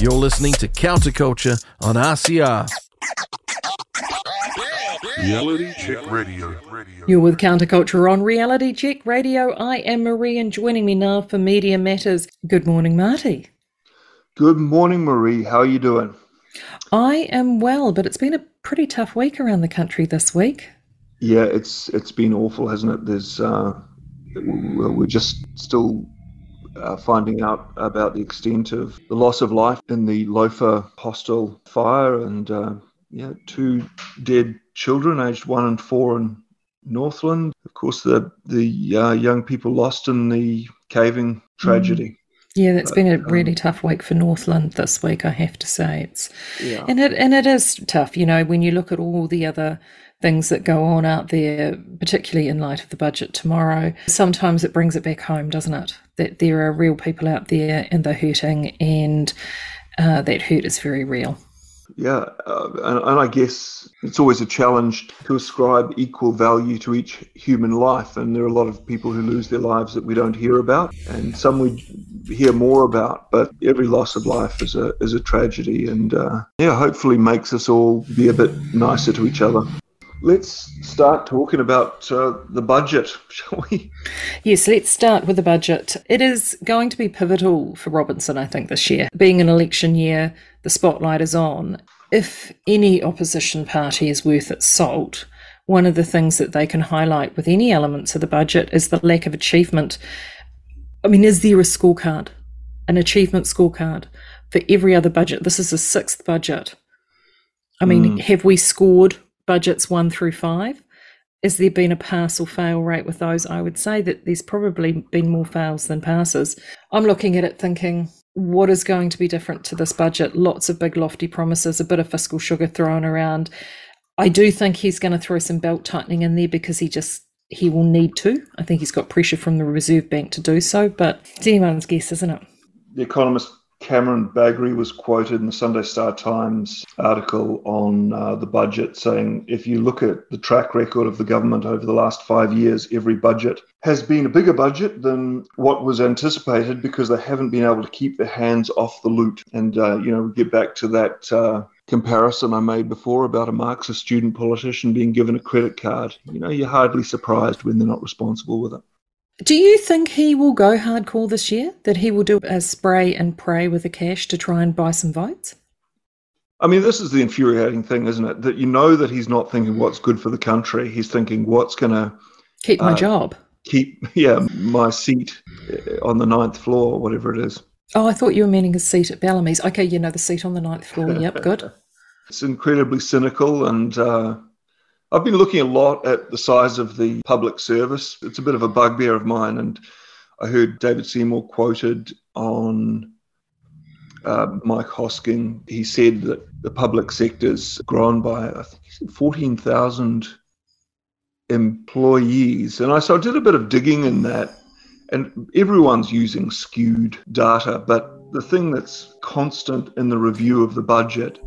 You're listening to Counterculture on RCR. Reality Check Radio. You're with Counterculture on Reality Check Radio. I am Maree, and joining me now for Media Matters. Good morning, Marty. Good morning, Maree. How are you doing? I am well, but it's been a pretty tough week around the country this week. Yeah, it's it's been awful, hasn't it? There's uh, we're just still uh, finding out about the extent of the loss of life in the Loafers hostel fire, and uh, yeah, two dead children, aged one and four, in Northland. Of course, the the uh, young people lost in the caving tragedy. Yeah, that's been a really tough week for Northland this week. I have to say, it's Yeah. and it and it is tough. You know, when you look at all the other things that go on out there, particularly in light of the budget tomorrow, sometimes it brings it back home, doesn't it? That there are real people out there and they're hurting, and uh, that hurt is very real. Yeah, uh, and, and I guess it's always a challenge to ascribe equal value to each human life. And there are a lot of people who lose their lives that we don't hear about, and some we hear more about. But every loss of life is a is a tragedy, and uh, yeah, hopefully makes us all be a bit nicer to each other. Let's start talking about uh, the budget, shall we? Yes, let's start with the budget. It is going to be pivotal for Robertson, I think, this year. Being an election year, the spotlight is on. If any opposition party is worth its salt, one of the things that they can highlight with any elements of the budget is the lack of achievement. I mean, is there a scorecard, an achievement scorecard for every other budget? This is the sixth budget. I mean, have we scored budgets one through five? Has there been a pass or fail rate with those? I would say that there's probably been more fails than passes. I'm looking at it thinking, what is going to be different to this budget? Lots of big, lofty promises, a bit of fiscal sugar thrown around. I do think he's going to throw some belt tightening in there because he just he will need to. I think he's got pressure from the Reserve Bank to do so, but it's anyone's guess, isn't it? The economist Cameron Bagrie was quoted in the Sunday Star Times article on uh, the budget saying if you look at the track record of the government over the last five years, every budget has been a bigger budget than what was anticipated because they haven't been able to keep their hands off the loot. And, uh, you know, get back to that. Uh, comparison I made before about a Marxist student politician being given a credit card. You know, you're hardly surprised when they're not responsible with it. Do you think he will go hardcore this year? That he will do a spray and pray with the cash to try and buy some votes? I mean, this is the infuriating thing, isn't it? That you know that he's not thinking what's good for the country. He's thinking what's going to Keep my Uh, job. keep, yeah, my seat uh, on the ninth floor, whatever it is. Oh, I thought you were meaning a seat at Bellamy's. Okay, you know the seat on the ninth floor. Yep, good. It's incredibly cynical, and uh, I've been looking a lot at the size of the public service. It's a bit of a bugbear of mine, and I heard David Seymour quoted on uh, Mike Hosking. He said that the public sector's grown by I think he said fourteen thousand employees, and I so I did a bit of digging in that, and everyone's using skewed data, but the thing that's constant in the review of the budget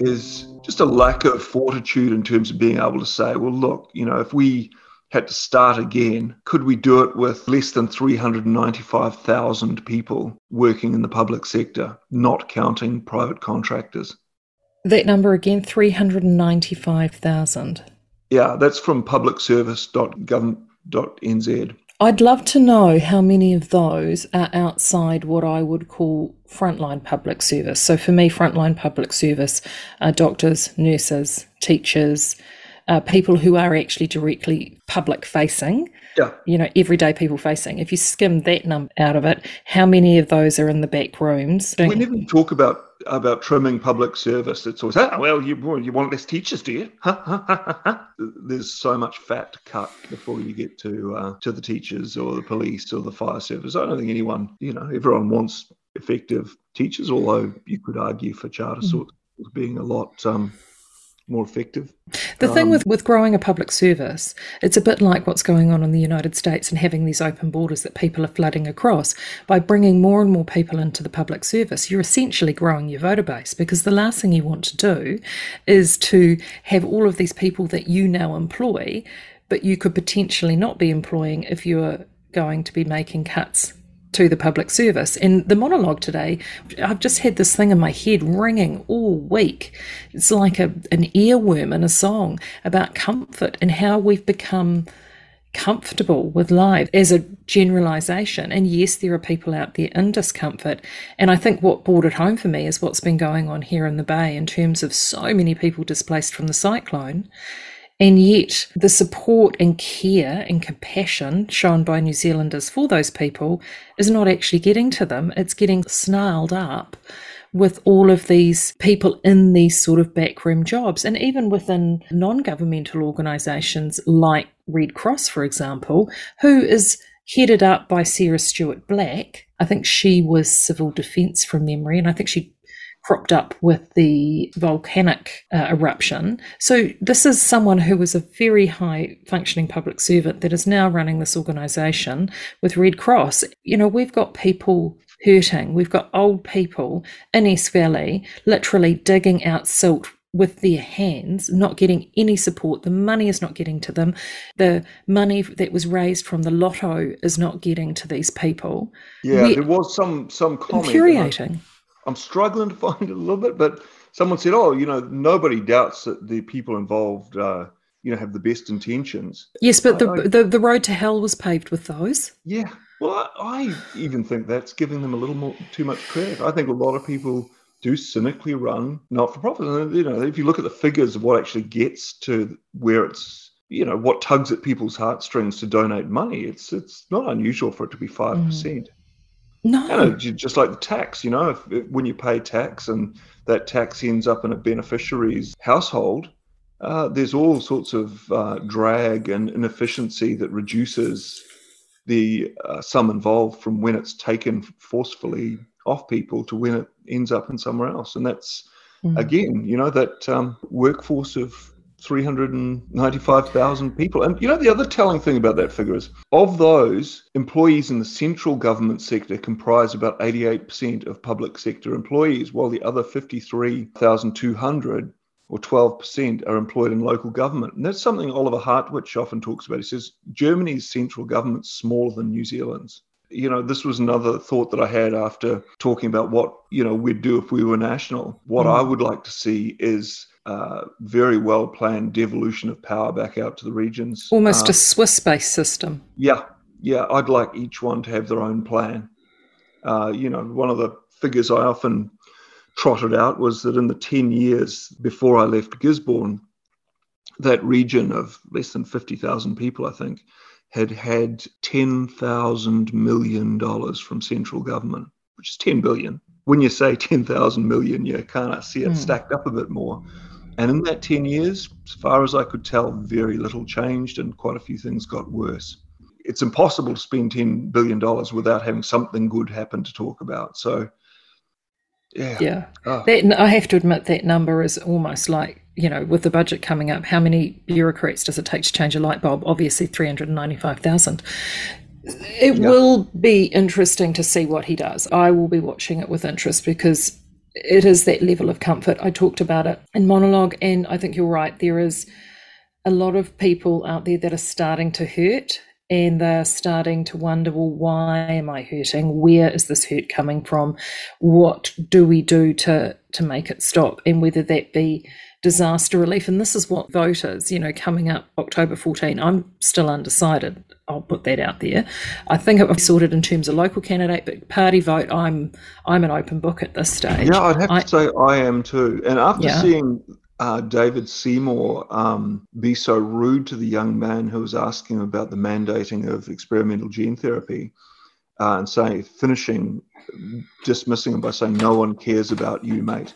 is just a lack of fortitude in terms of being able to say, well, look, you know, if we had to start again, could we do it with less than 395,000 people working in the public sector, not counting private contractors? That number again, 395,000. Yeah, that's from publicservice.gov.nz. I'd love to know how many of those are outside what I would call frontline public service. So for me, frontline public service are doctors, nurses, teachers, uh, people who are actually directly public facing, Yeah. you know, everyday people facing. If you skim that number out of it, how many of those are in the back rooms? doing- Whenever you talk about about trimming public service, it's always, ah, well, you well, you want less teachers, do you? There's so much fat to cut before you get to uh, to the teachers or the police or the fire service. I don't think anyone, you know, everyone wants effective teachers, although you could argue for charter schools being a lot um, more effective. The thing Um, with, with growing a public service, it's a bit like what's going on in the United States and having these open borders that people are flooding across. By bringing more and more people into the public service, you're essentially growing your voter base because the last thing you want to do is to have all of these people that you now employ, but you could potentially not be employing if you're going to be making cuts to the public service. And the monologue today, I've just had this thing in my head ringing all week. It's like a, an earworm in a song about comfort and how we've become comfortable with life as a generalization. And yes, there are people out there in discomfort. And I think what brought it home for me is what's been going on here in the Bay in terms of so many people displaced from the cyclone. And yet, the support and care and compassion shown by New Zealanders for those people is not actually getting to them. It's getting snarled up with all of these people in these sort of backroom jobs. And even within non governmental organisations like Red Cross, for example, who is headed up by Sarah Stewart Black. I think she was civil defence from memory, and I think she cropped up with the volcanic uh, eruption. So, this is someone who was a very high functioning public servant that is now running this organisation with Red Cross. You know, we've got people hurting. We've got old people in Esk Valley literally digging out silt with their hands, not getting any support. The money is not getting to them. The money that was raised from the lotto is not getting to these people. Yeah, We're, there was some some comment. Infuriating. I'm struggling to find it a little bit, but someone said, "Oh, you know, nobody doubts that the people involved, uh, you know, have the best intentions." Yes, but the, I, the the road to hell was paved with those. Yeah, well, I, I even think that's giving them a little more too much credit. I think a lot of people do cynically run not for profit. And you know, if you look at the figures of what actually gets to where it's you know what tugs at people's heartstrings to donate money, it's it's not unusual for it to be five mm. No, just like the tax, you know, if, if, when you pay tax and that tax ends up in a beneficiary's household, uh, there's all sorts of uh, drag and inefficiency that reduces the uh, sum involved from when it's taken forcefully off people to when it ends up in somewhere else. And that's, mm. again, you know, that um, workforce of 395,000 people. And you know, the other telling thing about that figure is of those, employees in the central government sector comprise about 88% of public sector employees, while the other 53,200 or 12% are employed in local government. And that's something Oliver Hartwich often talks about. He says Germany's central government's smaller than New Zealand's you know, this was another thought that I had after talking about what, you know, we'd do if we were national. What mm. I would like to see is a very well planned devolution of power back out to the regions. Almost uh, a Swiss based system. Yeah. Yeah. I'd like each one to have their own plan. Uh, you know, one of the figures I often trotted out was that in the 10 years before I left Gisborne, that region of less than 50,000 people, I think, had had $10,000 million from central government, which is 10 billion. When you say 10,000 million, you kind of see it mm. stacked up a bit more. And in that 10 years, as far as I could tell, very little changed and quite a few things got worse. It's impossible to spend $10 billion without having something good happen to talk about. So, yeah. Yeah. Oh. That, I have to admit that number is almost like you know, with the budget coming up, how many bureaucrats does it take to change a light bulb? Obviously, 395,000. It will be interesting to see what he does. I will be watching it with interest because it is that level of comfort. I talked about it in monologue, and I think you're right. There is a lot of people out there that are starting to hurt and they're starting to wonder well why am i hurting where is this hurt coming from what do we do to to make it stop and whether that be disaster relief. And this is what voters, you know, coming up October 14, I'm still undecided. I'll put that out there. I think it was sorted in terms of local candidate, but party vote, I'm I'm an open book at this stage. Yeah, I'd have I, to say I am too. And after yeah. seeing uh, David Seymour um, be so rude to the young man who was asking about the mandating of experimental gene therapy, uh, and saying finishing dismissing him by saying no one cares about you, mate.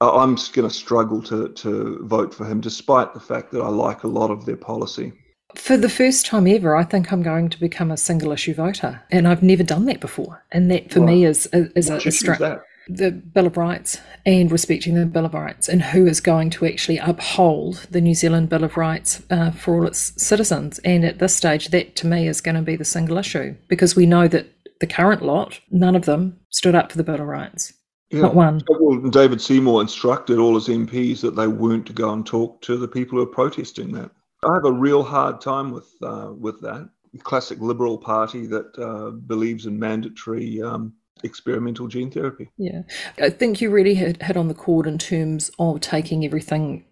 I'm going to struggle to to vote for him, despite the fact that I like a lot of their policy. For the first time ever, I think I'm going to become a single issue voter, and I've never done that before. And that for me is is, a, a stra- the Bill of Rights and respecting the Bill of Rights, and who is going to actually uphold the New Zealand Bill of Rights uh, for all its citizens. And at this stage, that to me is going to be the single issue because we know that the current lot, none of them stood up for the Bill of Rights. Yeah. Not one. Well, David Seymour instructed all his MPs that they weren't to go and talk to the people who are protesting that. I have a real hard time with uh, with that. classic liberal party that uh, believes in mandatory um, experimental gene therapy. Yeah, I think you really hit, hit on the chord in terms of taking everything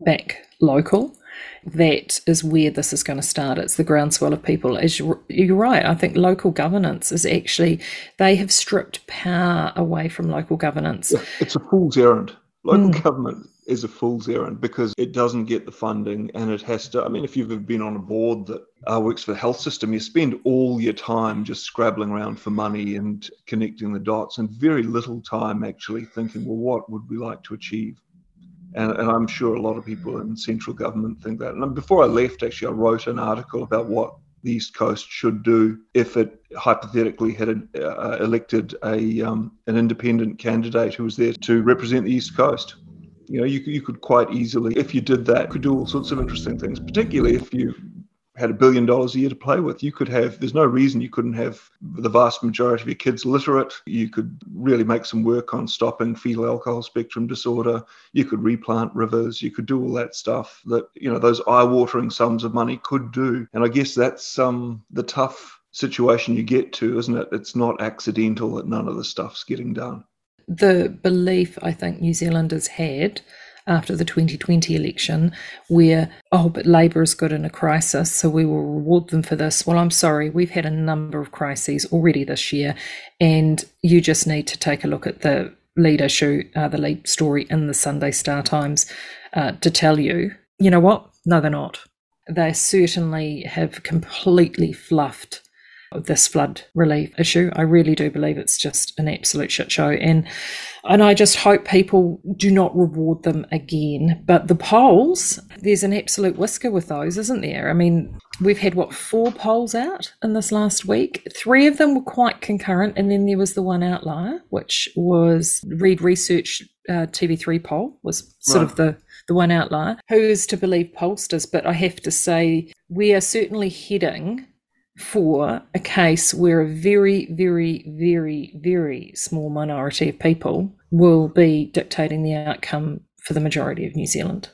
back local. That is where this is going to start. It's the groundswell of people. As you're, right, I think local governance is actually they have stripped power away from local governance. It's a fool's errand. Local mm. government is a fool's errand because it doesn't get the funding and it has to. I mean, if you've ever been on a board that uh, works for the health system, you spend all your time just scrabbling around for money and connecting the dots and very little time actually thinking, well, what would we like to achieve? And, and I'm sure a lot of people in central government think that. And before I left, actually, I wrote an article about what the East Coast should do if it hypothetically had uh, elected a um, an independent candidate who was there to represent the East Coast. You know, you, you could quite easily, if you did that, could do all sorts of interesting things, particularly if you had a billion dollars a year to play with, you could have, there's no reason you couldn't have the vast majority of your kids literate. You could really make some work on stopping fetal alcohol spectrum disorder. You could replant rivers. You could do all that stuff that, you know, those eye watering sums of money could do. And I guess that's um, the tough situation you get to, isn't it? It's not accidental that none of the stuff's getting done. The belief I think New Zealanders had after the 2020 election where, oh, but Labour is good in a crisis, so we will reward them for this. Well, I'm sorry, we've had a number of crises already this year, and you just need to take a look at the lead issue, uh, the lead story in the Sunday Star Times uh, to tell you, you know what? No, they're not. They certainly have completely fluffed this flood relief issue. I really do believe it's just an absolute shit show. And and I just hope people do not reward them again. But the polls, there's an absolute whisker with those, isn't there? I mean, we've had what four polls out in this last week. Three of them were quite concurrent, and then there was the one outlier, which was Reid Research uh, TV3 poll was sort right. of the the one outlier. Who is to believe pollsters? But I have to say, we are certainly heading for a case where a very, very, very, very small minority of people will be dictating the outcome for the majority of New Zealand.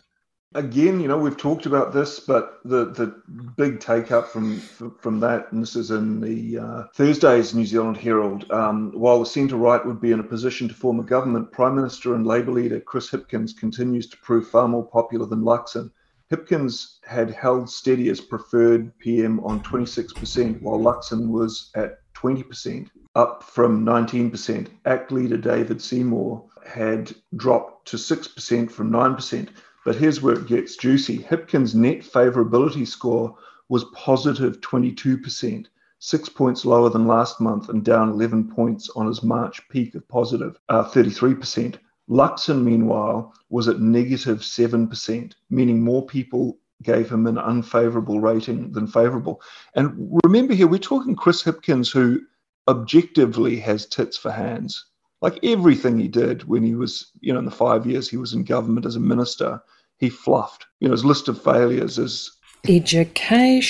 Again, you know, we've talked about this, but the, the big take up from from that, and this is in the uh, Thursday's New Zealand Herald, um, while the centre right would be in a position to form a government, Prime Minister and Labour leader Chris Hipkins continues to prove far more popular than Luxon Hipkins had held steady as preferred PM on 26%, while Luxon was at 20%, up from 19%. ACT leader David Seymour had dropped to 6% from 9%. But here's where it gets juicy. Hipkins' net favourability score was positive 22%, six points lower than last month and down 11 points on his March peak of positive uh, 33%. Luxon, meanwhile, was at negative 7%, meaning more people gave him an unfavorable rating than favorable. And remember here, we're talking Chris Hipkins, who objectively has tits for hands. Like everything he did when he was, you know, in the five years he was in government as a minister, he fluffed. You know, his list of failures is education,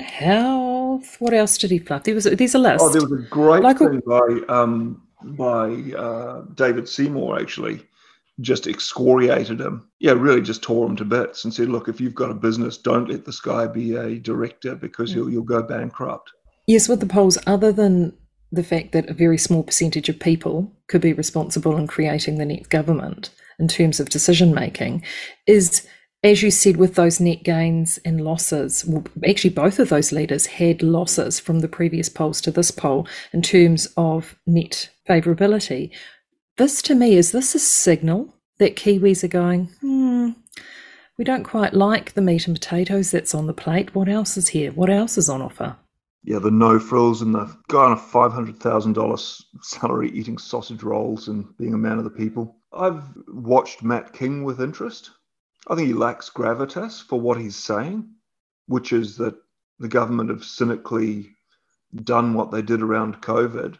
health. What else did he fluff? There was there's a list. Oh, there was a great Local... thing by um, by uh, David Seymour actually just excoriated him. Yeah, really just tore him to bits and said, "Look, if you've got a business, don't let this guy be a director because you'll you'll go bankrupt." Yes, with the polls, other than the fact that a very small percentage of people could be responsible in creating the next government in terms of decision making, is as you said, with those net gains and losses, well, actually, both of those leaders had losses from the previous polls to this poll in terms of net favourability. This, to me, is this a signal that Kiwis are going, hmm, we don't quite like the meat and potatoes that's on the plate. What else is here? What else is on offer? Yeah, the no frills and the guy on a $500,000 salary eating sausage rolls and being a man of the people. I've watched Matt King with interest. I think he lacks gravitas for what he's saying, which is that the government have cynically done what they did around COVID.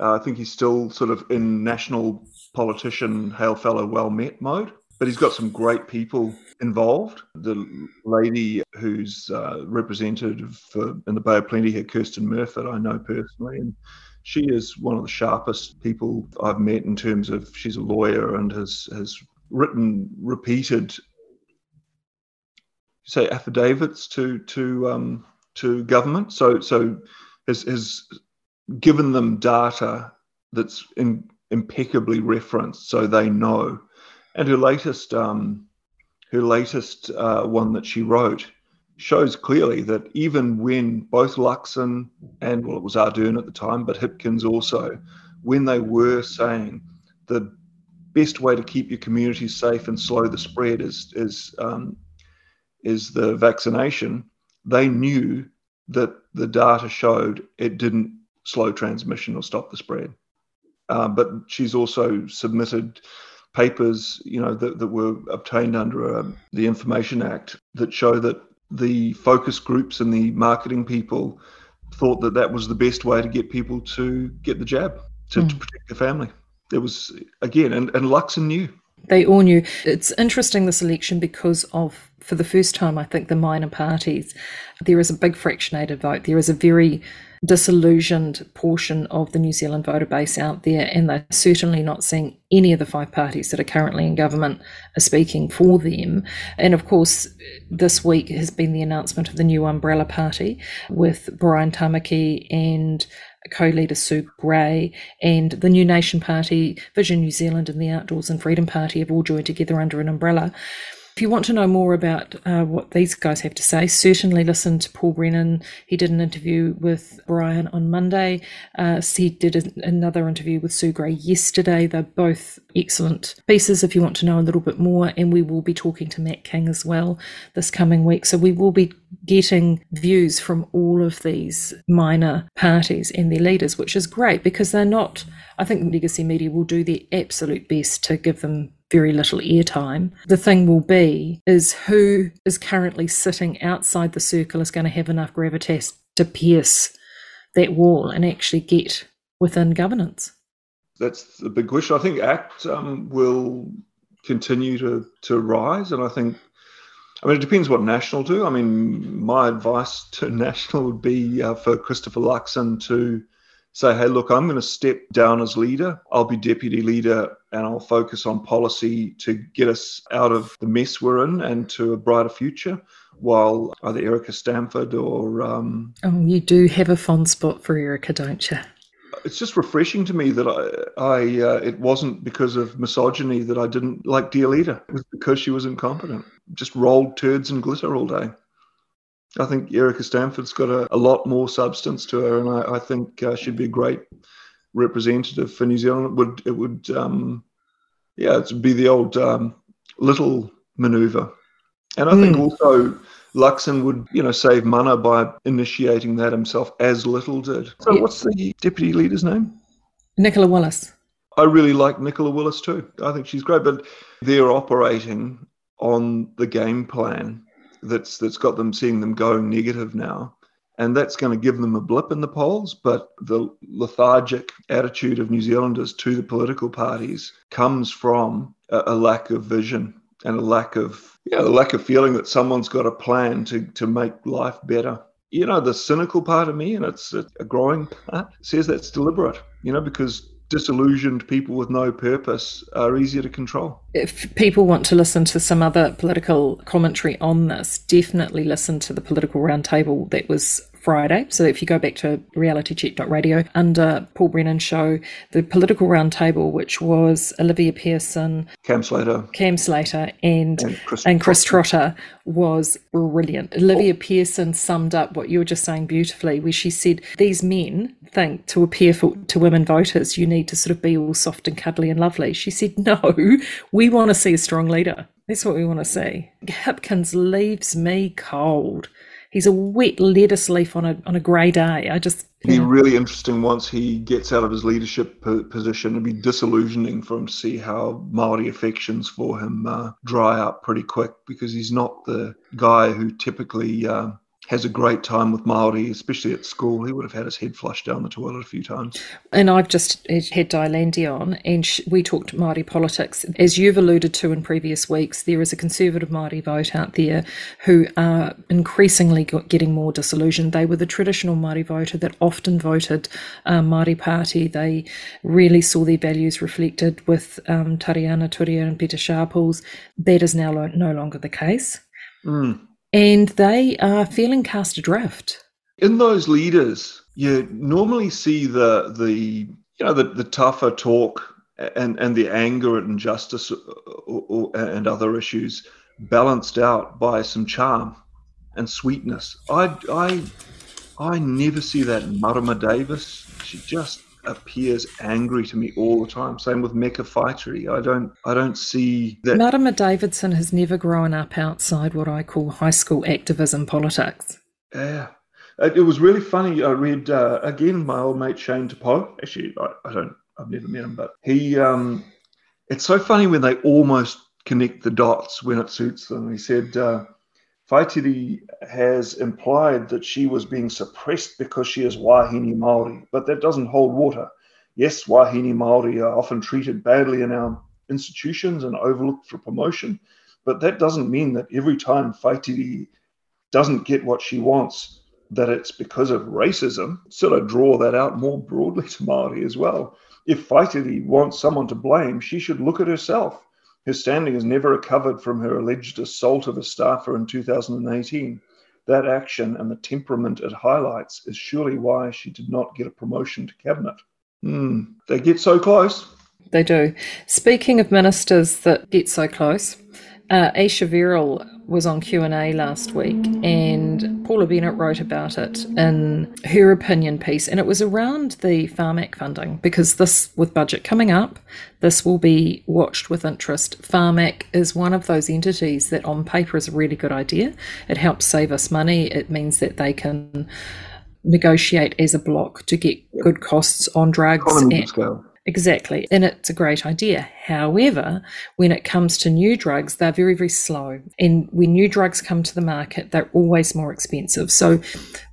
Uh, I think he's still sort of in national politician, hail fellow, well met mode, but he's got some great people involved. The lady who's uh, representative for, in the Bay of Plenty here, Kirsten Murfitt, I know personally, and she is one of the sharpest people I've met in terms of she's a lawyer and has has written repeated say affidavits to to um, to government. So so has, has given them data that's in, impeccably referenced, so they know. And her latest um, her latest uh, one that she wrote shows clearly that even when both Luxon and well, it was Ardern at the time, but Hipkins also, when they were saying the best way to keep your community safe and slow the spread is is um, is the vaccination, they knew that the data showed it didn't slow transmission or stop the spread. Uh, but she's also submitted papers, you know, that, that were obtained under um, the Information Act that show that the focus groups and the marketing people thought that that was the best way to get people to get the jab to, mm. to protect their family. It was again, and, and Luxon knew. They all knew. It's interesting this election because of, for the first time, I think the minor parties, there is a big fractionated vote. There is a very disillusioned portion of the New Zealand voter base out there, and they're certainly not seeing any of the five parties that are currently in government are speaking for them. And of course, this week has been the announcement of the new umbrella party with Brian Tamaki and co-leader Sue Gray and the New Nation Party, Vision New Zealand and the Outdoors and Freedom Party have all joined together under an umbrella. If you want to know more about uh, what these guys have to say, certainly listen to Paul Brennan. He did an interview with Brian on Monday. Uh, he did a, another interview with Sue Gray yesterday. They're both excellent pieces if you want to know a little bit more. And we will be talking to Matt King as well this coming week. So we will be getting views from all of these minor parties and their leaders, which is great because they're not, I think legacy media will do their absolute best to give them very little airtime. The thing will be is who is currently sitting outside the circle is going to have enough gravitas to pierce that wall and actually get within governance. That's the big question. I think ACT um, will continue to, to rise, and I think I mean, it depends what National do. I mean, my advice to National would be uh, for Christopher Luxon to say, hey, look, I'm going to step down as leader. I'll be deputy leader and I'll focus on policy to get us out of the mess we're in and to a brighter future. While either Erica Stanford or. Um, oh, you do have a fond spot for Erica, don't you? It's just refreshing to me that I, I uh, it wasn't because of misogyny that I didn't like Dear Leader. It was because she was incompetent. Just rolled turds and glitter all day. I think Erica Stanford's got a, a lot more substance to her, and I, I think uh, she'd be a great representative for New Zealand. It would, it would, um, yeah, it would be the old um, little manoeuvre, and I mm. think hmm. also Luxon would, you know, save mana by initiating that himself, as Little did. So, what's the deputy leader's name? Nicola Willis. I really like Nicola Willis too. I think she's great, but they're operating on the game plan that's that's got them seeing them going negative now. And that's going to give them a blip in the polls. But the lethargic attitude of New Zealanders to the political parties comes from a, a lack of vision and a lack of yeah, a lack of feeling that someone's got a plan to to make life better. You know, the cynical part of me, and it's a growing part, says that's deliberate. You know, because disillusioned people with no purpose are easier to control. If people want to listen to some other political commentary on this, definitely listen to the political roundtable that was Friday. So if you go back to realitycheck.radio under Paul Brennan show, the political roundtable, which was Olivia Pierson, Cam Slater, Cam Slater, and and Chris, and Chris Trotter was brilliant. Olivia oh. Pierson summed up what you were just saying beautifully, where she said these men think to appear for, to women voters, you need to sort of be all soft and cuddly and lovely. She said, no, we want to see a strong leader. That's what we want to see. Hipkins leaves me cold he's a wet lettuce leaf on a on a grey day. I just be really interesting once he gets out of his leadership position. It'd be disillusioning for him to see how Maori affections for him uh, dry up pretty quick because he's not the guy who typically uh, has a great time with Maori, especially at school. He would have had his head flushed down the toilet a few times. And I've just had Dialandi on, and we talked Maori politics. As you've alluded to in previous weeks, there is a conservative Maori vote out there who are increasingly getting more disillusioned. They were the traditional Maori voter that often voted um, Maori Party. They really saw their values reflected with um, Tariana Turia and Peter Sharples. That is now no longer the case. Mm. And they are feeling cast adrift. In those leaders, you normally see the the you know the, the tougher talk and and the anger and injustice or, or, and other issues balanced out by some charm and sweetness. I I I never see that Marama Davis. She just appears angry to me all the time. Same with Meka Whaitiri. I don't I don't see that Marama Davidson has never grown up outside what I call high school activism politics. Yeah. It, it was really funny. I read uh, again my old mate Shane Te Pou. Actually, I, I don't I've never met him, but he um it's so funny when they almost connect the dots when it suits them. He said uh, Whaitiri has implied that she was being suppressed because she is Wahine Maori, but that doesn't hold water. Yes, Wahine Maori are often treated badly in our institutions and overlooked for promotion, but that doesn't mean that every time Whaitiri doesn't get what she wants, that it's because of racism. Sort of draw that out more broadly to Maori as well. If Whaitiri wants someone to blame, she should look at herself her standing has never recovered from her alleged assault of a staffer in 2018. That action and the temperament it highlights is surely why she did not get a promotion to cabinet. Hmm, they get so close. They do. Speaking of ministers that get so close, uh, Ayesha Verrall was on Q&A last week and Paula Bennett wrote about it in her opinion piece and it was around the Pharmac funding because this with budget coming up this will be watched with interest. Pharmac is one of those entities that on paper is a really good idea. It helps save us money. It means that they can negotiate as a block to get good costs on drugs. and, scale. Exactly. And it's a great idea. However, when it comes to new drugs, they're very, very slow. And when new drugs come to the market, they're always more expensive. So,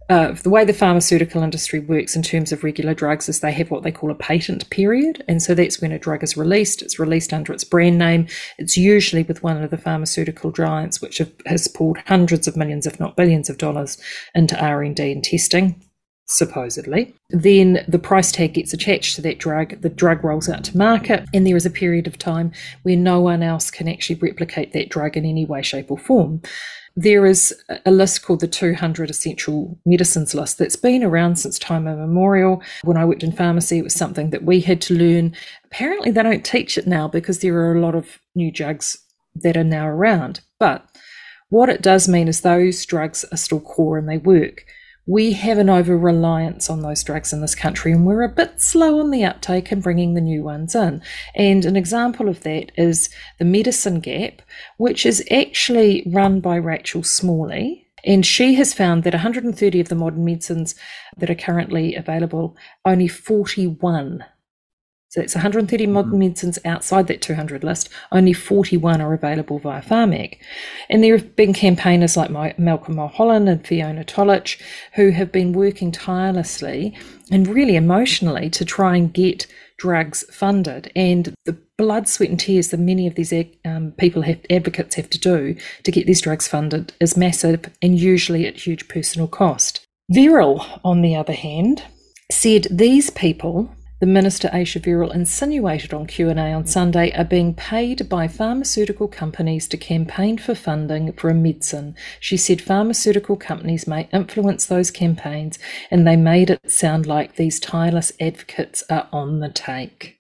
uh, the way the pharmaceutical industry works in terms of regular drugs is they have what they call a patent period. And so that's when a drug is released. It's released under its brand name. It's usually with one of the pharmaceutical giants, which have, has poured hundreds of millions, if not billions of dollars into R&D and testing supposedly. Then the price tag gets attached to that drug, the drug rolls out to market, and there is a period of time where no one else can actually replicate that drug in any way, shape, or form. There is a list called the 200 Essential Medicines list that's been around since time immemorial. When I worked in pharmacy, it was something that we had to learn. Apparently, they don't teach it now because there are a lot of new drugs that are now around. But what it does mean is those drugs are still core and they work we have an over reliance on those drugs in this country, and we're a bit slow on the uptake and bringing the new ones in. And an example of that is the Medicine Gap, which is actually run by Rachel Smalley. And she has found that 130 of the modern medicines that are currently available, only 41 so it's 130 modern mm-hmm. medicines outside that 200 list. Only 41 are available via Pharmac. And there have been campaigners like My- Malcolm Mulholland and Fiona Tolich who have been working tirelessly and really emotionally to try and get drugs funded. And the blood, sweat, and tears that many of these um, people have advocates have to do to get these drugs funded is massive and usually at huge personal cost. Verrall, on the other hand, said these people the Minister Ayesha Verrall insinuated on Q&A on Sunday are being paid by pharmaceutical companies to campaign for funding for a medicine. She said pharmaceutical companies may influence those campaigns and they made it sound like these tireless advocates are on the take.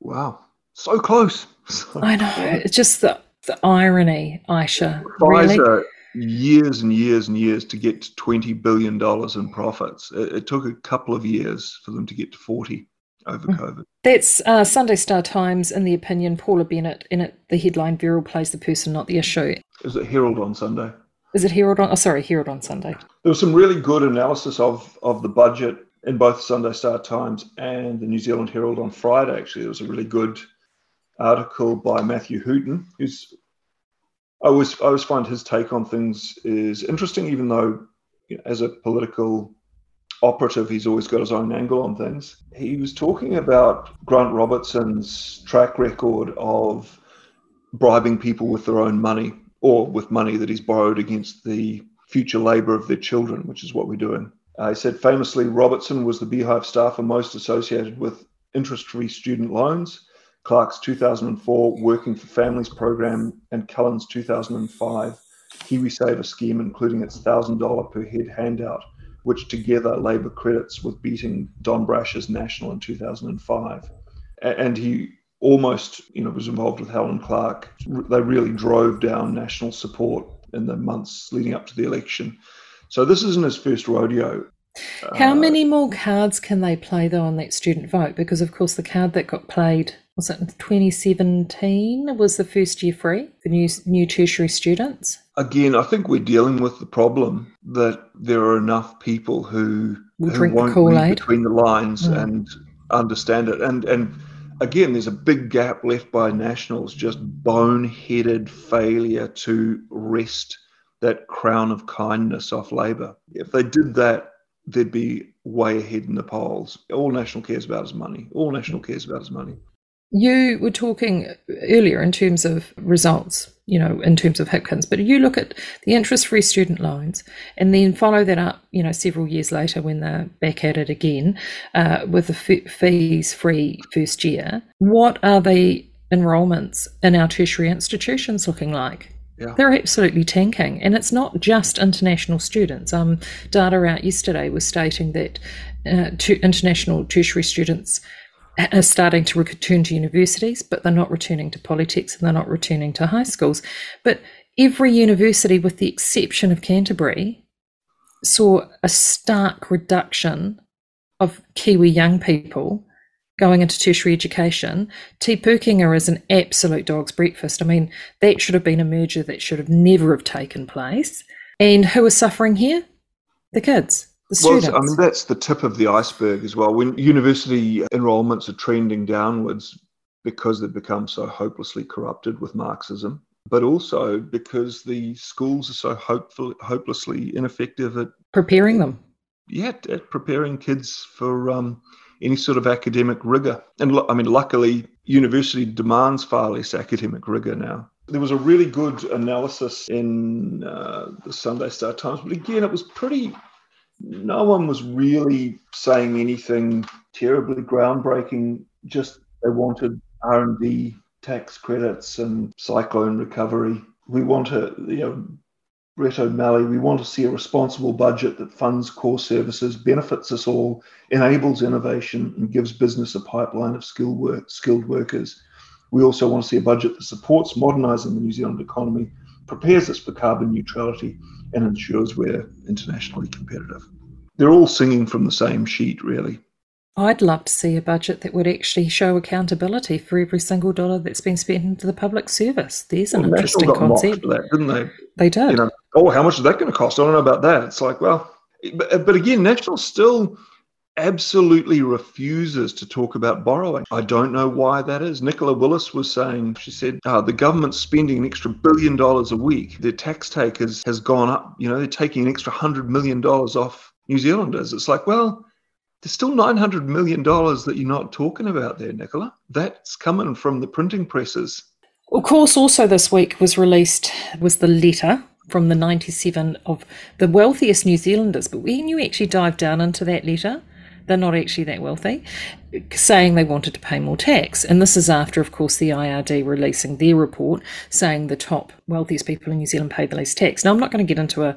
Wow. So close. So I know. It's just the, the irony, Ayesha. Pfizer, really? Years and years and years to get to $20 billion in profits. It, it, took a couple of years for them to get to 40 over mm. COVID. That's uh, Sunday Star Times in the opinion, Paula Bennett. In it, the headline, Verrall plays the person, not the issue. Is it Herald on Sunday? Is it Herald on? Oh, sorry, Herald on Sunday. There was some really good analysis of, of the budget in both Sunday Star Times and the New Zealand Herald on Friday. Actually, there was a really good article by Matthew Hooton, who's I always I always find his take on things is interesting, even though you know, as a political operative, he's always got his own angle on things. He was talking about Grant Robertson's track record of bribing people with their own money or with money that he's borrowed against the future labour of their children, which is what we're doing. Uh, he said famously, Robertson was the Beehive staffer most associated with interest free student loans Clark's 2004 Working for Families program and Cullen's 2005 KiwiSaver scheme, including its $1,000 per head handout, which together Labour credits with beating Don Brash's National in 2005. And he almost, you know, was involved with Helen Clark. They really drove down national support in the months leading up to the election. So this isn't his first rodeo. How uh, many more cards can they play though on that student vote? Because of course the card that got played was it in 2017 was the first year free for new new tertiary students. Again, I think we're dealing with the problem that there are enough people who, will who drink won't the read between the lines Mm. and understand it. And and again, there's a big gap left by Nationals, just boneheaded failure to wrest that crown of kindness off Labor. If they did that, they'd be way ahead in the polls. All National cares about is money. All National cares about is money. You were talking earlier in terms of results, you know, in terms of Hipkins, but you look at the interest free student loans and then follow that up, you know, several years later when they're back at it again uh, with the f- fees free first year. What are the enrolments in our tertiary institutions looking like? Yeah. They're absolutely tanking, and it's not just international students. Um, data out yesterday was stating that uh, international tertiary students are starting to return to universities, but they're not returning to polytechs and they're not returning to high schools. But every university, with the exception of Canterbury, saw a stark reduction of Kiwi young people going into tertiary education. Te Pukenga is an absolute dog's breakfast. I mean, that should have been a merger that should have never have taken place. And who is suffering here? The kids, the Well. I mean, that's the tip of the iceberg as well. When university enrollments are trending downwards because they've become so hopelessly corrupted with Marxism, but also because the schools are so hopeful, hopelessly ineffective at, preparing them. yeah, at preparing kids for um, any sort of academic rigor. And I mean, luckily, university demands far less academic rigor now. There was a really good analysis in uh, the Sunday Star Times, but again, it was pretty no one was really saying anything terribly groundbreaking. Just they wanted R and D tax credits and cyclone recovery. We want to, you know, Brett O'Riley. We want to see a responsible budget that funds core services, benefits us all, enables innovation, and gives business a pipeline of skilled work, skilled workers. We also want to see a budget that supports modernising the New Zealand economy, prepares us for carbon neutrality, and ensures we're internationally competitive. They're all singing from the same sheet, really. I'd love to see a budget that would actually show accountability for every single dollar that's been spent into the public service. There's an Well, National interesting got mocked concept. for that, didn't they? They did. You know, oh, how much is that going to cost? I don't know about that. It's like, well, but, but again, National still absolutely refuses to talk about borrowing. I don't know why that is. Nicola Willis was saying, she said, uh, the government's spending an extra billion dollars a week. Their tax take has, has gone up. You know, they're taking an extra hundred million dollars off New Zealanders. It's like, well, there's still $900 million that you're not talking about there, Nicola. That's coming from the printing presses. Of course, also this week was released was the letter from the 97 of the wealthiest New Zealanders. But when you actually dive down into that letter, they're not actually that wealthy, saying they wanted to pay more tax. And this is after, of course, the IRD releasing their report saying the top wealthiest people in New Zealand pay the least tax. Now, I'm not going to get into a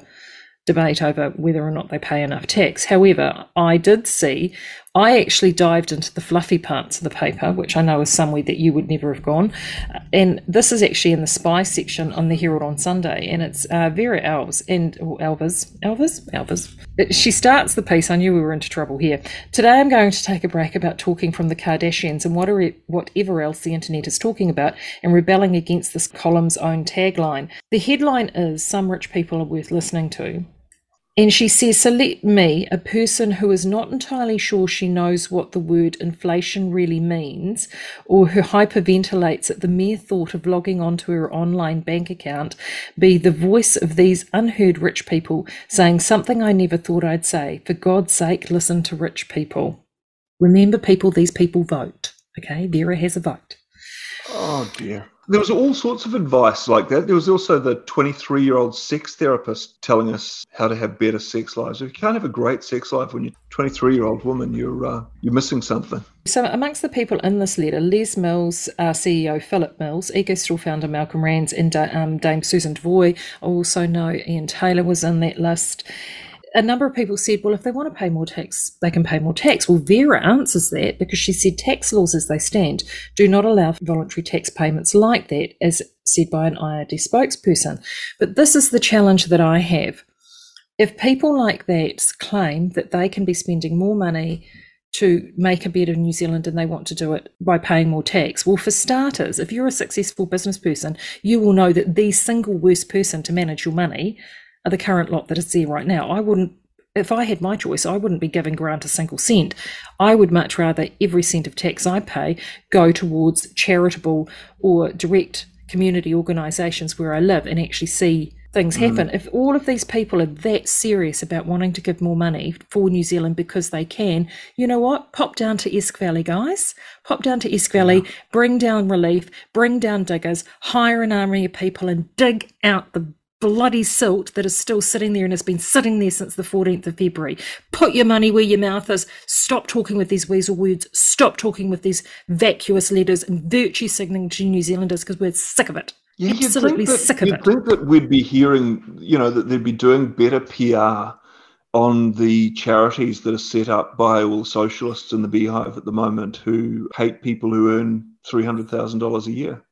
debate over whether or not they pay enough tax. However, I did see, I actually dived into the fluffy parts of the paper, which I know is somewhere that you would never have gone. And this is actually in the spy section on the Herald on Sunday, and it's uh, Vera Alves and Alves, Alves, Alves. She starts the piece. I knew we were into trouble here. Today, I'm going to take a break about talking from the Kardashians and whatever whatever else the internet is talking about, and rebelling against this column's own tagline. The headline is "Some rich people are worth listening to." And she says, So let me, a person who is not entirely sure she knows what the word inflation really means, or who hyperventilates at the mere thought of logging onto her online bank account, be the voice of these unheard rich people saying something I never thought I'd say. For God's sake, listen to rich people. Remember, people, these people vote. Okay, Vera has a vote. Oh dear. There was all sorts of advice like that. There was also the 23 year old sex therapist telling us how to have better sex lives. If you can't have a great sex life when you're a 23 year old woman, you're uh, you're missing something. So, amongst the people in this letter, Les Mills, uh, CEO Philip Mills, Ecostore founder Malcolm Rands, and um, Dame Susan Devoy. Also know Ian Taylor was in that list a number of people said, well, if they want to pay more tax, they can pay more tax. Well, Vera answers that because she said tax laws as they stand do not allow voluntary tax payments like that, as said by an IRD spokesperson. But this is the challenge that I have. If people like that claim that they can be spending more money to make a better New Zealand and they want to do it by paying more tax. Well, for starters, if you're a successful business person, you will know that the single worst person to manage your money are the current lot that is there right now. I wouldn't, if I had my choice, I wouldn't be giving Grant a single cent. I would much rather every cent of tax I pay go towards charitable or direct community organisations where I live and actually see things mm. happen. Mm. If all of these people are that serious about wanting to give more money for New Zealand because they can, you know what? Pop down to Esk Valley, guys. Pop down to Esk Valley, yeah. bring down relief, bring down diggers, hire an army of people and dig out the bloody silt that is still sitting there and has been sitting there since the 14th of February. Put your money where your mouth is. Stop talking with these weasel words. Stop talking with these vacuous letters and virtue signaling to New Zealanders because we're sick of it. Yeah, Absolutely that, sick of it. You think that we'd be hearing, you know, that they'd be doing better PR on the charities that are set up by all the socialists in the beehive at the moment who hate people who earn $300,000 a year.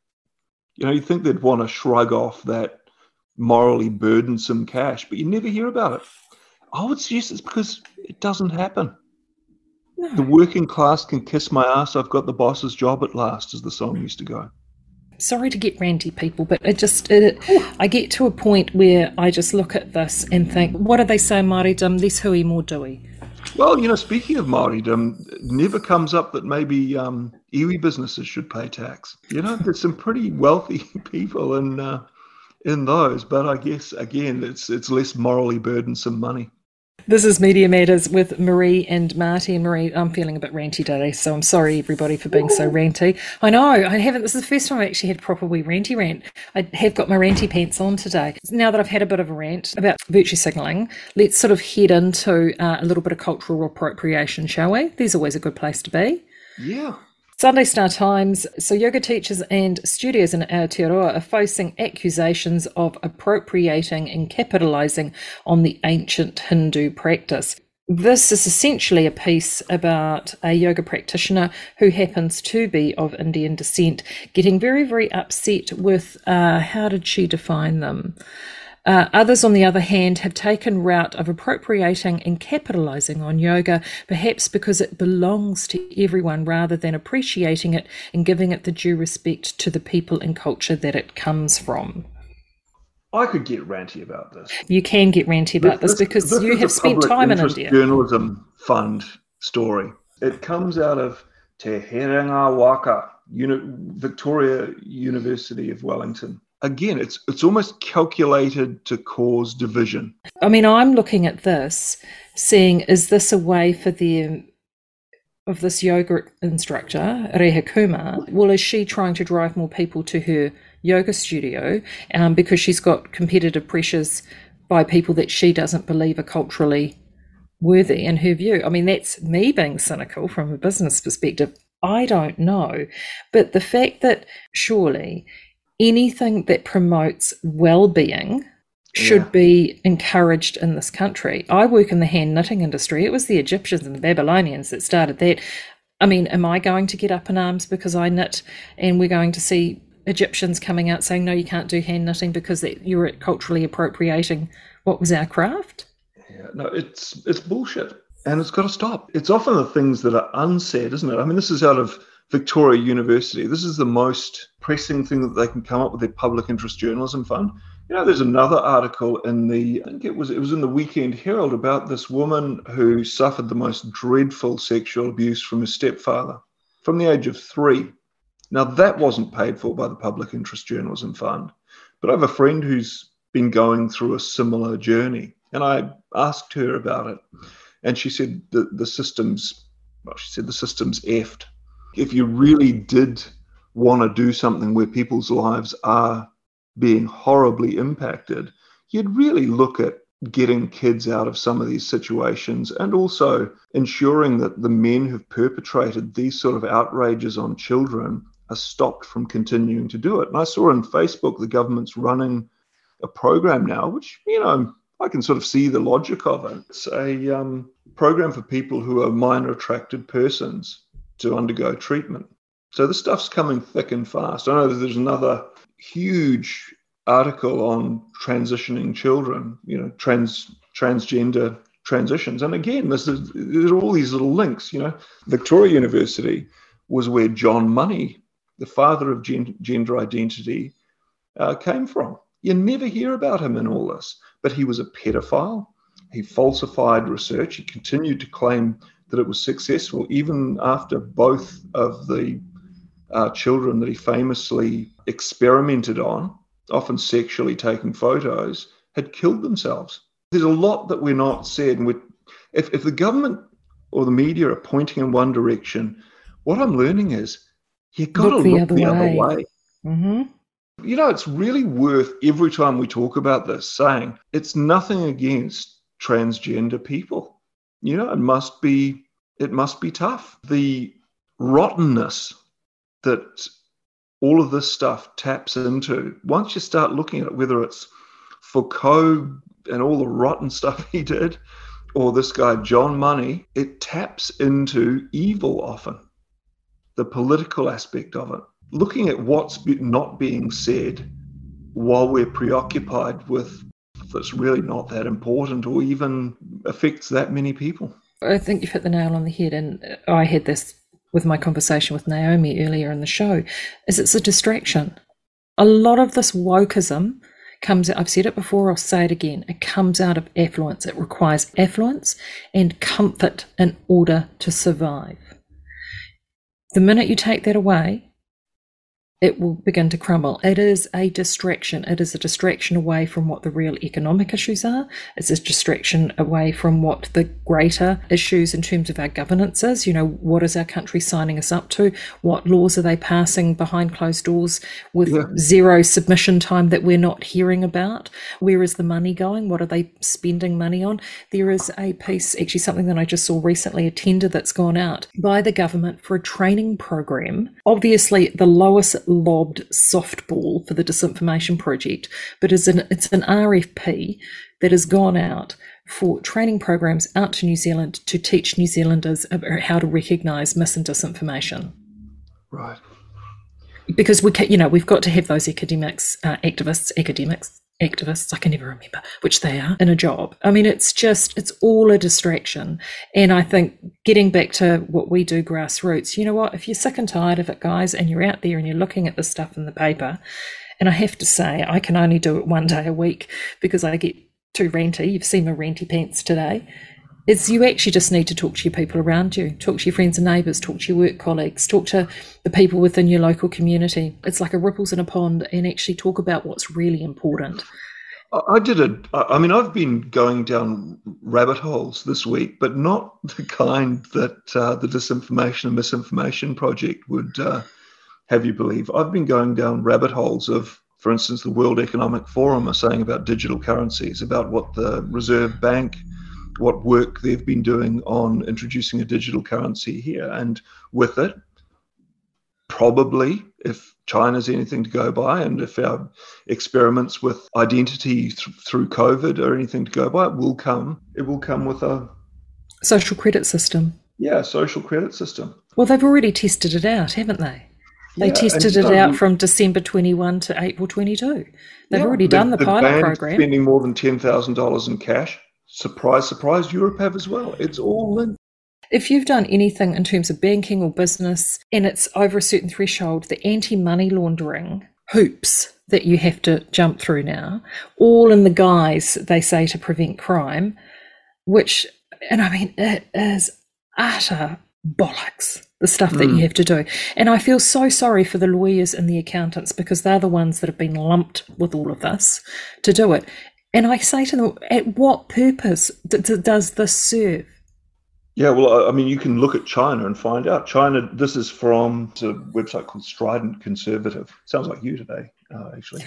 You know, you'd think they'd want to shrug off that morally burdensome cash, but you never hear about it. I would suggest it's because it doesn't happen. No. The working class can kiss my ass. I've got the boss's job at last, as the song used to go. Sorry to get ranty, people, but it just it, I get to a point where I just look at this and think, what do they say, Māoridom? Less hui, more doughy. Well, you know, speaking of Māoridom, it never comes up that maybe um, iwi businesses should pay tax. You know, there's some pretty wealthy people in uh, in those. But I guess again, it's it's less morally burdensome money. This is Media Matters with Maree and Marty. And Maree, I'm feeling a bit ranty today, so I'm sorry everybody for being so ranty. I know, I haven't, this is the first time I actually had proper wee ranty rant. I have got my ranty pants on today. Now that I've had a bit of a rant about virtue signalling, let's sort of head into uh, a little bit of cultural appropriation, shall we? There's always a good place to be. Yeah. Sunday Star Times. So, yoga teachers and studios in Aotearoa are facing accusations of appropriating and capitalising on the ancient Hindu practice. This is essentially a piece about a yoga practitioner who happens to be of Indian descent getting very, very upset with uh, how did she define them? Uh, others, on the other hand, have taken route of appropriating and capitalizing on yoga, perhaps because it belongs to everyone rather than appreciating it and giving it the due respect to the people and culture that it comes from. I could get ranty about this. You can get ranty about this, this because this you have spent time in India. Journalism Fund story. It comes out of Te Herenga Waka, Uni- Victoria University of Wellington again, it's it's almost calculated to cause division. I mean, I'm looking at this, seeing is this a way for the of this yoga instructor, Reha Kumar, well, is she trying to drive more people to her yoga studio um, because she's got competitive pressures by people that she doesn't believe are culturally worthy in her view? I mean, that's me being cynical from a business perspective. I don't know. But the fact that surely anything that promotes well-being should yeah. be encouraged in this country. I work in the hand knitting industry. It was the Egyptians and the Babylonians that started that. I mean, am I going to get up in arms because I knit and we're going to see Egyptians coming out saying, no, you can't do hand knitting because you're culturally appropriating what was our craft? Yeah, no, it's it's bullshit. And it's got to stop. It's often the things that are unsaid, isn't it? I mean, this is out of Victoria University. This is the most pressing thing that they can come up with their public interest journalism fund. You know, there's another article in the I think it was it was in the Weekend Herald about this woman who suffered the most dreadful sexual abuse from her stepfather from the age of three. Now that wasn't paid for by the Public Interest Journalism Fund, but I have a friend who's been going through a similar journey, and I asked her about it, and she said the the system's well, she said the system's effed if you really did want to do something where people's lives are being horribly impacted, you'd really look at getting kids out of some of these situations and also ensuring that the men who've perpetrated these sort of outrages on children are stopped from continuing to do it. And I saw on Facebook the government's running a program now, which, you know, I can sort of see the logic of it. It's a um, program for people who are minor attracted persons to undergo treatment. So the stuff's coming thick and fast. I know there's another huge article on transitioning children, you know, trans transgender transitions. And again, this is there are all these little links. You know, Victoria University was where John Money, the father of gen- gender identity, uh, came from. You never hear about him in all this, but he was a pedophile. He falsified research. He continued to claim that it was successful, even after both of the uh, children that he famously experimented on often sexually taking photos, had killed themselves. There's a lot that we're not said. And if, if the government or the media are pointing in one direction, what I'm learning is you've got look to look the other the way. Other way. Mm-hmm. You know, it's really worth every time we talk about this saying it's nothing against transgender people. You know, it must be it must be tough. The rottenness that all of this stuff taps into. Once you start looking at it, whether it's Foucault and all the rotten stuff he did, or this guy, John Money, it taps into evil often, the political aspect of it. Looking at what's not being said while we're preoccupied with that's really not that important or even affects that many people. I think you've hit the nail on the head. And I had this with my conversation with Naomi earlier in the show is it's a distraction. A lot of this wokeism comes I've said it before, I'll say it again. It comes out of affluence. It requires affluence and comfort in order to survive. The minute you take that away, it will begin to crumble. It is a distraction. It is a distraction away from what the real economic issues are. It's a distraction away from what the greater issues in terms of our governance is. You know, what is our country signing us up to? What laws are they passing behind closed doors with yeah. zero submission time that we're not hearing about? Where is the money going? What are they spending money on? There is a piece, actually, something that I just saw recently, a tender that's gone out by the government for a training program. Obviously, the lowest lobbed softball for the Disinformation Project, but it's an, it's an RFP that has gone out for training programs out to New Zealand to teach New Zealanders about how to recognise mis and disinformation. Right. Because we can, you know, we've got to have those academics, uh, activists, academics, activists, I can never remember which they are, in a job. I mean, it's just, it's all a distraction. And I think getting back to what we do grassroots, you know what, if you're sick and tired of it, guys, and you're out there and you're looking at the stuff in the paper, and I have to say, I can only do it one day a week because I get too ranty. You've seen my ranty pants today is you actually just need to talk to your people around you, talk to your friends and neighbours, talk to your work colleagues, talk to the people within your local community. It's like a ripples in a pond and actually talk about what's really important. I did a, I mean, I've been going down rabbit holes this week, but not the kind that uh, the Disinformation and Misinformation Project would uh, have you believe. I've been going down rabbit holes of, for instance, the World Economic Forum are saying about digital currencies, about what the Reserve Bank what work they've been doing on introducing a digital currency here. And with it, probably, if China's anything to go by, and if our experiments with identity th- through COVID are anything to go by, it will come. It will come with a social credit system. Yeah, social credit system. Well, they've already tested it out, haven't they? They yeah, tested it out from December 21 to April 22. They've yeah, already done the pilot program. Spending more than $10,000 in cash surprise, surprise, Europe have as well. It's all in. If you've done anything in terms of banking or business and it's over a certain threshold, the anti money laundering hoops that you have to jump through now, all in the guise they say to prevent crime, which, and I mean, it is utter bollocks the stuff that mm. you have to do. And I feel so sorry for the lawyers and the accountants because they're the ones that have been lumped with all of this to do it. And I say to them, at what purpose does this serve? Yeah, well, I mean, you can look at China and find out. China, this is from a website called Strident Conservative. Sounds like you today, uh, actually.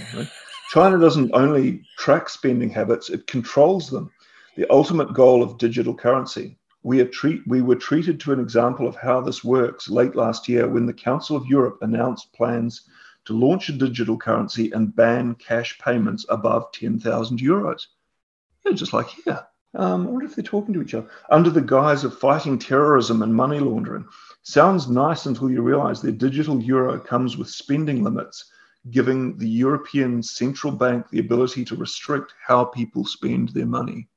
China doesn't only track spending habits, it controls them. The ultimate goal of digital currency. We, treat, we were treated to an example of how this works late last year when the Council of Europe announced plans to launch a digital currency and ban cash payments above 10,000 euros. Yeah, just like here. Um, I wonder if they're talking to each other under the guise of fighting terrorism and money laundering. Sounds nice until you realize their digital euro comes with spending limits, giving the European Central Bank the ability to restrict how people spend their money.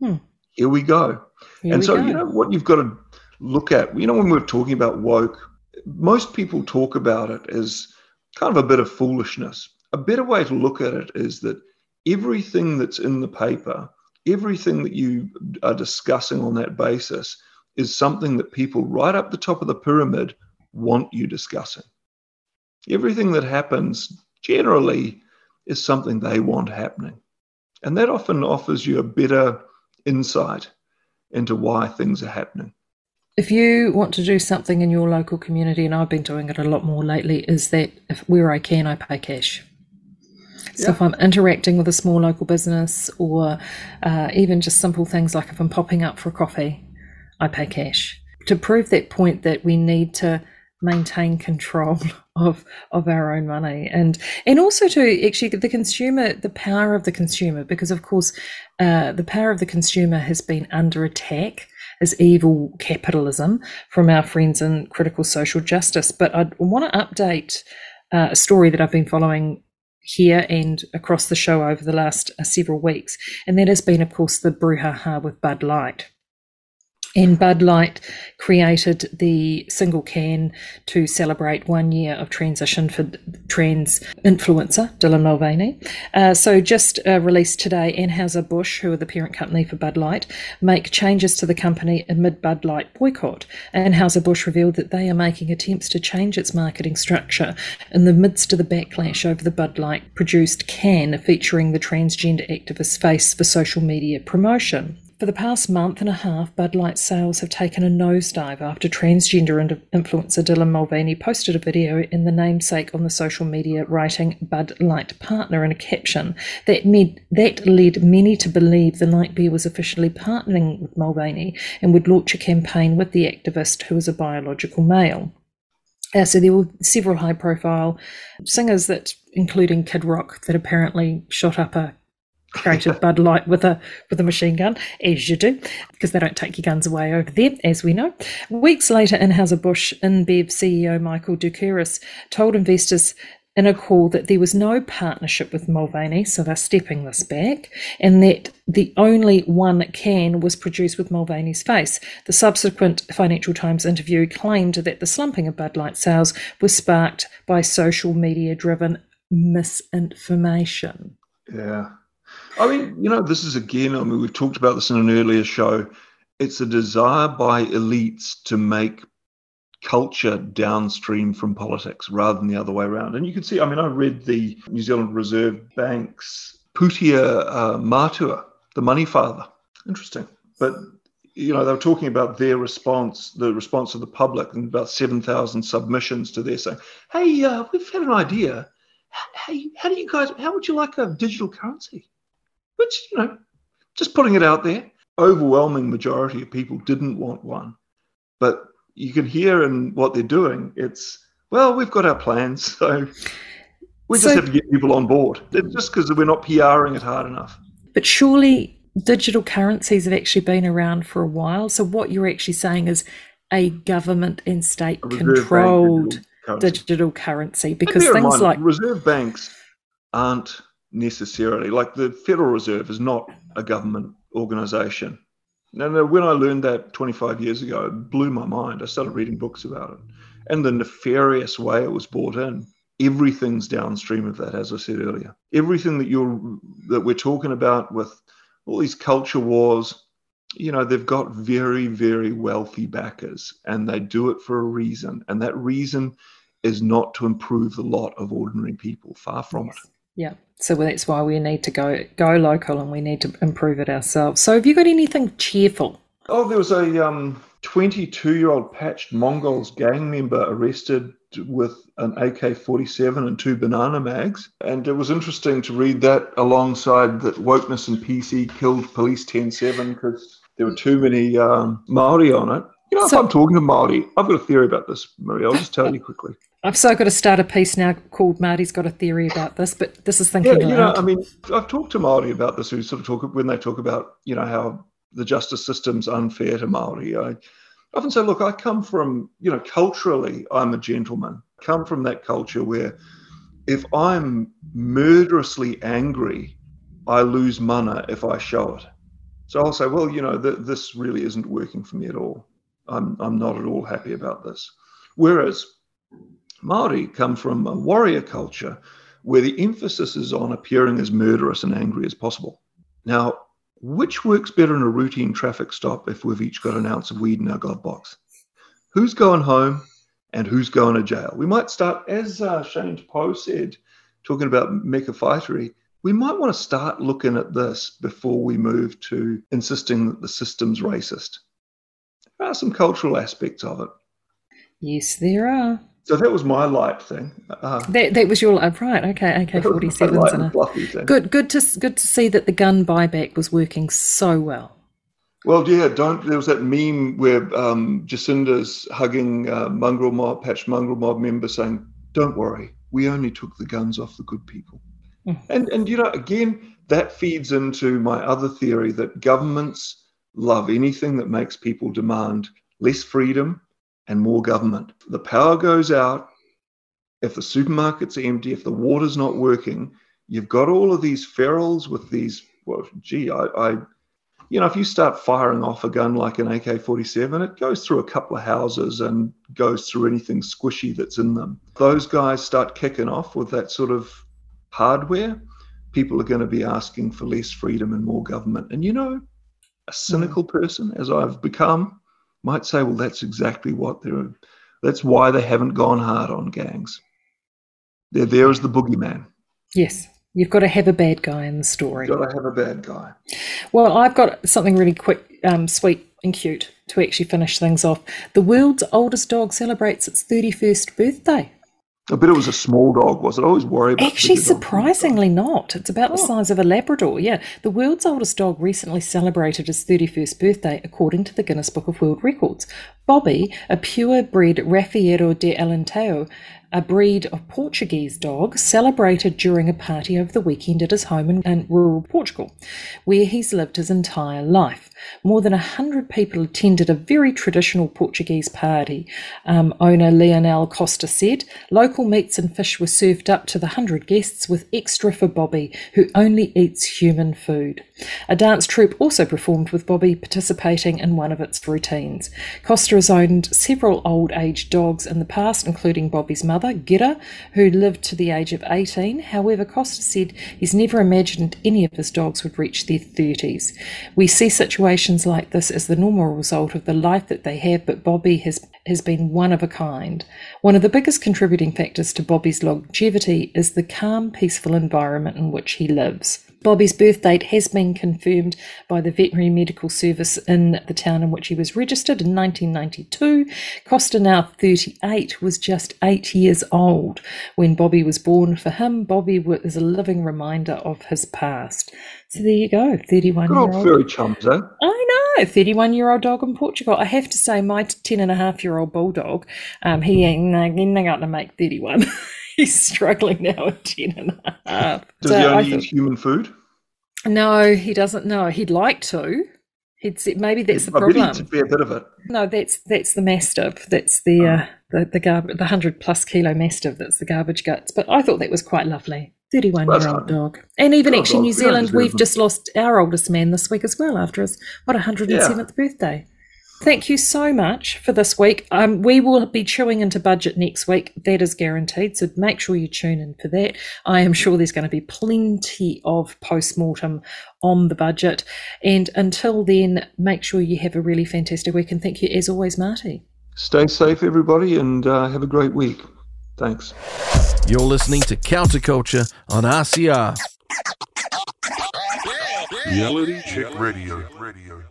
Hmm. Here we go. Here and we so, go. you know, what you've got to look at, you know, when we're talking about woke, most people talk about it as kind of a bit of foolishness. A better way to look at it is that everything that's in the paper, everything that you are discussing on that basis is something that people right up the top of the pyramid want you discussing. Everything that happens generally is something they want happening. And that often offers you a better insight into why things are happening. If you want to do something in your local community, and I've been doing it a lot more lately, is that if, where I can, I pay cash. So Yeah. if I'm interacting with a small local business, or uh, even just simple things like if I'm popping up for a coffee, I pay cash to prove that point that we need to maintain control of of our own money and and also to actually the consumer the power of the consumer because of course uh, the power of the consumer has been under attack as evil capitalism from our friends in critical social justice. But i want to update uh, a story that i've been following here and across the show over the last uh, several weeks and that has been of course the brouhaha with bud light and Bud Light created the single can to celebrate one year of transition for trans influencer Dylan Mulvaney. Uh, so, just uh, released today, Anheuser-Busch, who are the parent company for Bud Light, make changes to the company amid Bud Light boycott. Anheuser-Busch revealed that they are making attempts to change its marketing structure in the midst of the backlash over the Bud Light produced can featuring the transgender activist's face for social media promotion. For the past month and a half, Bud Light sales have taken a nosedive after transgender influencer Dylan Mulvaney posted a video in the namesake on the social media, writing "Bud Light partner" in a caption that made, that led many to believe the light beer was officially partnering with Mulvaney and would launch a campaign with the activist, who is a biological male. Uh, so there were several high-profile singers that, including Kid Rock, that apparently shot up a created Bud Light with a with a machine gun, as you do, because they don't take your guns away over there, as we know. Weeks later, Anheuser-Busch InBev CEO Michel Doukeris told investors in a call that there was no partnership with Mulvaney, so they're stepping this back, and that the only one can was produced with Mulvaney's face. The subsequent Financial Times interview claimed that the slumping of Bud Light sales was sparked by social media driven misinformation. Yeah. I mean, you know, this is again, I mean, we've talked about this in an earlier show. It's a desire by elites to make culture downstream from politics rather than the other way around. And you can see, I mean, I read the New Zealand Reserve Bank's Pūtea uh, Matua, the money father. Interesting. But, you know, they were talking about their response, the response of the public, and about 7,000 submissions to their saying, hey, uh, we've had an idea. Hey, how do you guys, how would you like a digital currency? Which, you know, just putting it out there, overwhelming majority of people didn't want one. But you can hear in what they're doing, it's, well, we've got our plans. So we just So- have to get people on board. It's just because we're not PRing it hard enough. But surely digital currencies have actually been around for a while. So what you're actually saying is a government and state A Reserve Bank controlled digital currency. digital currency because things mind, like reserve banks aren't necessarily like the Federal Reserve is not a government organization. No, no, when I learned that 25 years ago, it blew my mind. I started reading books about it and the nefarious way it was brought in. Everything's downstream of that, as I said earlier. Everything that you're that we're talking about with all these culture wars, you know, they've got very, very wealthy backers and they do it for a reason. And that reason is not to improve the lot of ordinary people. Far from it. Yeah. So that's why we need to go go local and we need to improve it ourselves. So have you got anything cheerful Oh, there was a um, 22 year old patched Mongols gang member arrested with an AK 47 and two banana mags. And it was interesting to read that alongside that Wokeness and PC killed Police 10-7 because there were too many um, Maori on it. You know, So- if I'm talking to Maori, I've got a theory about this, Maria. I'll just tell you quickly. I've so got to start a piece now called Marty's got a theory about this, but this is thinking Yeah, you know. I mean, I've talked to Maori about this. Who sort of talk when they talk about, you know, how the justice system's unfair to Maori. I often say, look, I come from, you know, culturally, I'm a gentleman. Come from that culture where, if I'm murderously angry, I lose mana if I show it. So I'll say, well, you know, th- this really isn't working for me at all. I'm I'm not at all happy about this. Whereas Maori come from a warrior culture where the emphasis is on appearing as murderous and angry as possible. Now, which works better in a routine traffic stop if we've each got an ounce of weed in our glove box? Who's going home and who's going to jail? We might start, as uh, Shane Poe said, talking about Meka Whaitiri. We might want to start looking at this before we move to insisting that the system's racist. There are some cultural aspects of it. yes, there are. So that was my light thing. Uh, That that was your uh, right. Okay, AK forty my sevens light and and a good. Good to good to see that the gun buyback was working so well. Well, yeah, don't. There was that meme where um, Jacinda's hugging uh, mongrel mob, patch mongrel mob member, saying, "Don't worry, we only took the guns off the good people." Mm. And and you know, again, that feeds into my other theory that governments love anything that makes people demand less freedom and more government. The power goes out. If the supermarkets empty, if the water's not working, you've got all of these ferals with these. Well, gee, I, I you know, if you start firing off a gun like an AK 47, it goes through a couple of houses and goes through anything squishy that's in them. Those guys start kicking off with that sort of hardware. People are going to be asking for less freedom and more government. And you know, a cynical mm. person, as I've become, might say, well, that's exactly what they're, that's why they haven't gone hard on gangs. They're there as the boogeyman. Yes, you've got to have a bad guy in the story. You've got to have a bad guy. Well, I've got something really quick, um, sweet, and cute to actually finish things off. The world's oldest dog celebrates its 31st birthday. I bet it was a small dog, was it? I always worry about Actually, bigger dogs. surprisingly not. It's about the Oh. size of a Labrador. Yeah. The world's oldest dog recently celebrated his 31st birthday, according to the Guinness Book of World Records. Bobby, a purebred Rafeiro do Alentejo, a breed of Portuguese dog, celebrated during a party over the weekend at his home in, in rural Portugal, where he's lived his entire life. More than a hundred people attended a very traditional Portuguese party. Um, owner Leonel Costa said local meats and fish were served up to the hundred guests with extra for Bobby, who only eats human food. A dance troupe also performed with Bobby participating in one of its routines. Costa has owned several old age dogs in the past, including Bobby's mother, Gitta, who lived to the age of 18. However, Costa said he's never imagined any of his dogs would reach their 30s. We see situations like this as the normal result of the life that they have, but Bobby has, has been one of a kind. One of the biggest contributing factors to Bobby's longevity is the calm, peaceful environment in which he lives. Bobby's birth date has been confirmed by the Veterinary Medical Service in the town in which he was registered in 1992. Costa, now 38, was just eight years old when Bobby was born. For him, Bobby wa- is a living reminder of his past. So there you go, 31 Good year old furry chums, eh? I know, 31 year old dog in Portugal. I have to say, my 10 and a half year old bulldog, um, he ain't ain't going to make 31. He's struggling now at 10 and a half. Does So he only thought- eat human food? no, he doesn't know. He'd like to. He'd say, maybe that's the I bet problem. eats a bit of it. No, that's that's the mastiff. That's the uh, the the garbage, the hundred plus kilo mastiff. That's the garbage guts. But I thought that was quite lovely. Thirty-one year old dog, and even actually dog. New Zealand. We've just lost our oldest man this week as well after his what hundred and seventh birthday. Thank you so much for this week. Um, we will be chewing into budget next week. That is guaranteed. So make sure you tune in for that. I am sure there's going to be plenty of post mortem on the budget. And until then, make sure you have a really fantastic week. And thank you, as always, Marty. Stay safe, everybody, and uh, have a great week. Thanks. You're listening to Counterculture on RCR. Reality Check Radio. Radio.